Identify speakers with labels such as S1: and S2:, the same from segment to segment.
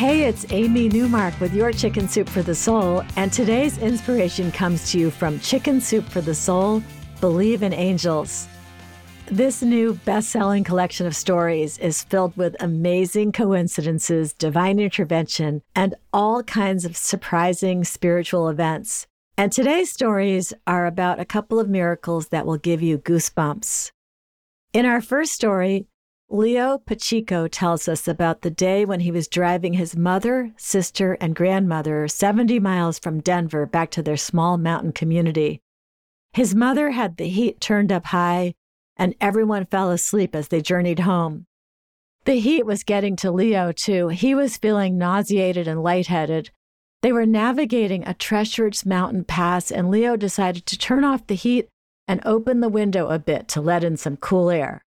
S1: Hey, it's Amy Newmark with your Chicken Soup for the Soul, and today's inspiration comes to you from Chicken Soup for the Soul Believe in Angels. This new best selling collection of stories is filled with amazing coincidences, divine intervention, and all kinds of surprising spiritual events. And today's stories are about a couple of miracles that will give you goosebumps. In our first story, Leo Pacheco tells us about the day when he was driving his mother, sister, and grandmother 70 miles from Denver back to their small mountain community. His mother had the heat turned up high, and everyone fell asleep as they journeyed home. The heat was getting to Leo, too. He was feeling nauseated and lightheaded. They were navigating a treacherous mountain pass, and Leo decided to turn off the heat and open the window a bit to let in some cool air.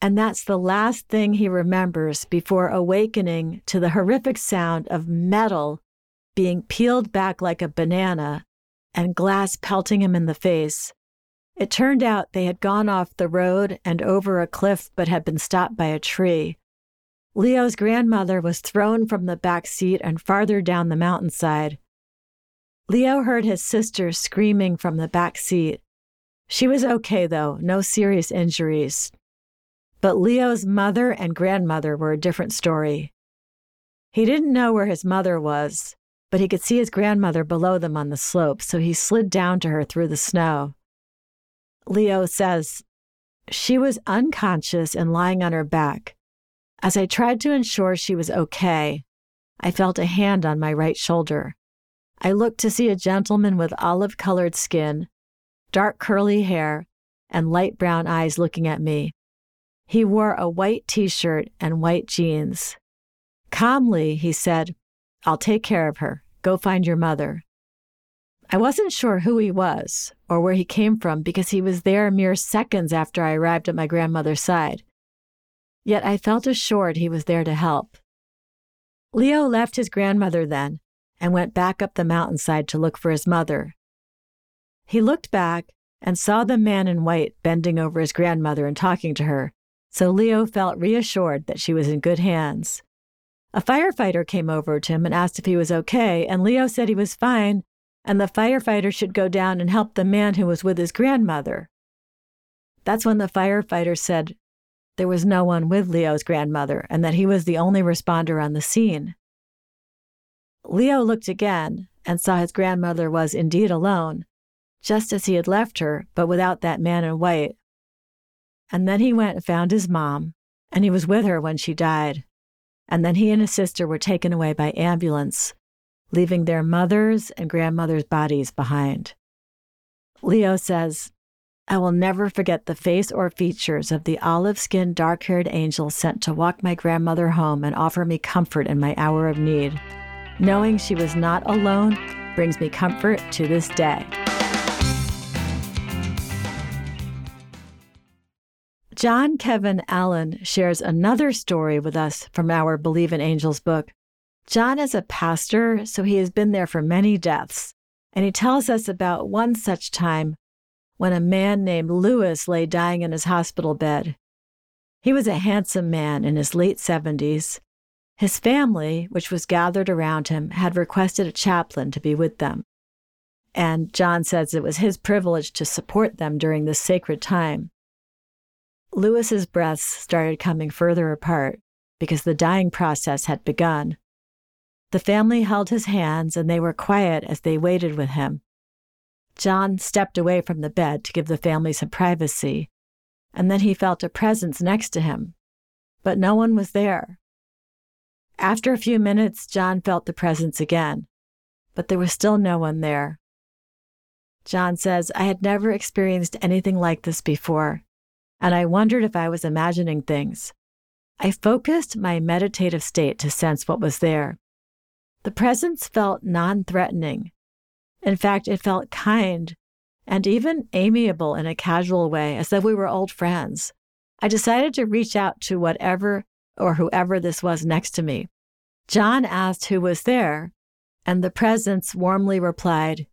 S1: And that's the last thing he remembers before awakening to the horrific sound of metal being peeled back like a banana and glass pelting him in the face. It turned out they had gone off the road and over a cliff but had been stopped by a tree. Leo's grandmother was thrown from the back seat and farther down the mountainside. Leo heard his sister screaming from the back seat. She was okay, though, no serious injuries. But Leo's mother and grandmother were a different story. He didn't know where his mother was, but he could see his grandmother below them on the slope, so he slid down to her through the snow. Leo says, She was unconscious and lying on her back. As I tried to ensure she was okay, I felt a hand on my right shoulder. I looked to see a gentleman with olive colored skin, dark curly hair, and light brown eyes looking at me. He wore a white t shirt and white jeans. Calmly, he said, I'll take care of her. Go find your mother. I wasn't sure who he was or where he came from because he was there mere seconds after I arrived at my grandmother's side. Yet I felt assured he was there to help. Leo left his grandmother then and went back up the mountainside to look for his mother. He looked back and saw the man in white bending over his grandmother and talking to her, so Leo felt reassured that she was in good hands. A firefighter came over to him and asked if he was okay, and Leo said he was fine, and the firefighter should go down and help the man who was with his grandmother. That's when the firefighter said there was no one with Leo's grandmother and that he was the only responder on the scene. Leo looked again and saw his grandmother was indeed alone, just as he had left her, but without that man in white and then he went and found his mom, and he was with her when she died. And then he and his sister were taken away by ambulance, leaving their mothers and grandmothers' bodies behind. Leo says, I will never forget the face or features of the olive skinned, dark haired angel sent to walk my grandmother home and offer me comfort in my hour of need. Knowing she was not alone brings me comfort to this day. John Kevin Allen shares another story with us from our Believe in Angels book. John is a pastor, so he has been there for many deaths, and he tells us about one such time when a man named Lewis lay dying in his hospital bed. He was a handsome man in his late 70s. His family, which was gathered around him, had requested a chaplain to be with them. And John says it was his privilege to support them during this sacred time. Lewis's breaths started coming further apart because the dying process had begun. The family held his hands and they were quiet as they waited with him. John stepped away from the bed to give the family some privacy, and then he felt a presence next to him, but no one was there. After a few minutes, John felt the presence again, but there was still no one there. John says, I had never experienced anything like this before and I wondered if I was imagining things. I focused my meditative state to sense what was there. The presence felt non threatening. In fact, it felt kind and even amiable in a casual way, as though we were old friends. I decided to reach out to whatever or whoever this was next to me. John asked who was there, and the presence warmly replied,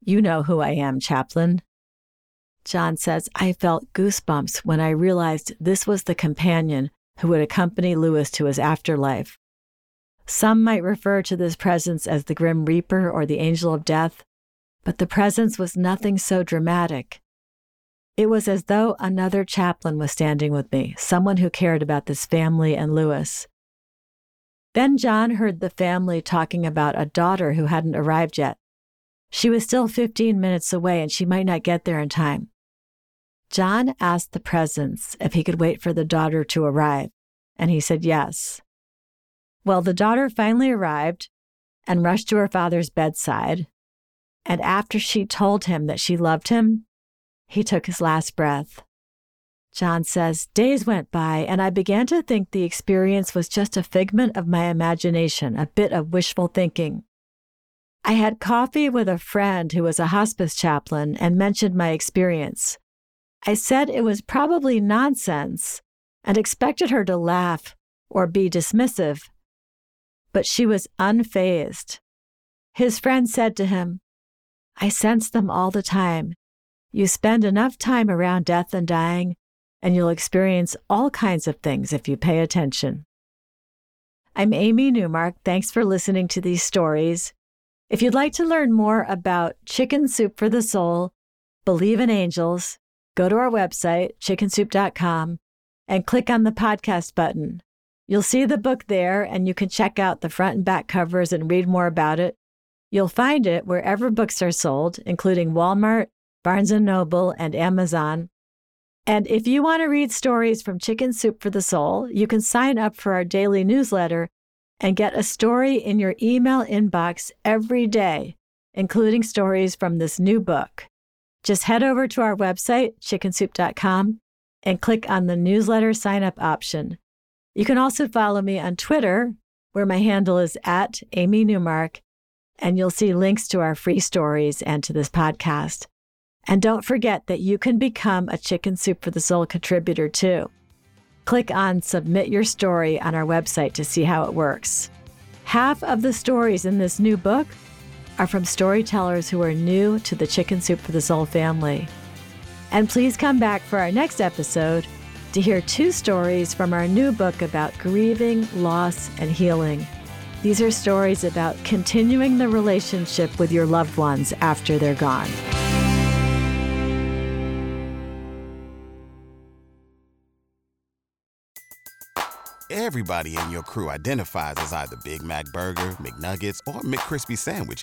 S1: You know who I am, Chaplain. John says, I felt goosebumps when I realized this was the companion who would accompany Lewis to his afterlife. Some might refer to this presence as the Grim Reaper or the Angel of Death, but the presence was nothing so dramatic. It was as though another chaplain was standing with me, someone who cared about this family and Lewis. Then John heard the family talking about a daughter who hadn't arrived yet. She was still 15 minutes away and she might not get there in time. John asked the presence if he could wait for the daughter to arrive, and he said yes. Well, the daughter finally arrived and rushed to her father's bedside. And after she told him that she loved him, he took his last breath. John says, Days went by, and I began to think the experience was just a figment of my imagination, a bit of wishful thinking. I had coffee with a friend who was a hospice chaplain and mentioned my experience. I said it was probably nonsense and expected her to laugh or be dismissive, but she was unfazed. His friend said to him, I sense them all the time. You spend enough time around death and dying, and you'll experience all kinds of things if you pay attention. I'm Amy Newmark. Thanks for listening to these stories. If you'd like to learn more about Chicken Soup for the Soul, Believe in Angels, go to our website, chickensoup.com, and click on the podcast button. You'll see the book there, and you can check out the front and back covers and read more about it. You'll find it wherever books are sold, including Walmart, Barnes & Noble, and Amazon. And if you want to read stories from Chicken Soup for the Soul, you can sign up for our daily newsletter and get a story in your email inbox every day, including stories from this new book. Just head over to our website, chickensoup.com, and click on the newsletter sign up option. You can also follow me on Twitter, where my handle is at Amy Newmark, and you'll see links to our free stories and to this podcast. And don't forget that you can become a Chicken Soup for the Soul contributor too. Click on Submit Your Story on our website to see how it works. Half of the stories in this new book are from storytellers who are new to the Chicken Soup for the Soul family. And please come back for our next episode to hear two stories from our new book about grieving, loss, and healing. These are stories about continuing the relationship with your loved ones after they're gone.
S2: Everybody in your crew identifies as either Big Mac Burger, McNuggets, or McCrispy Sandwich,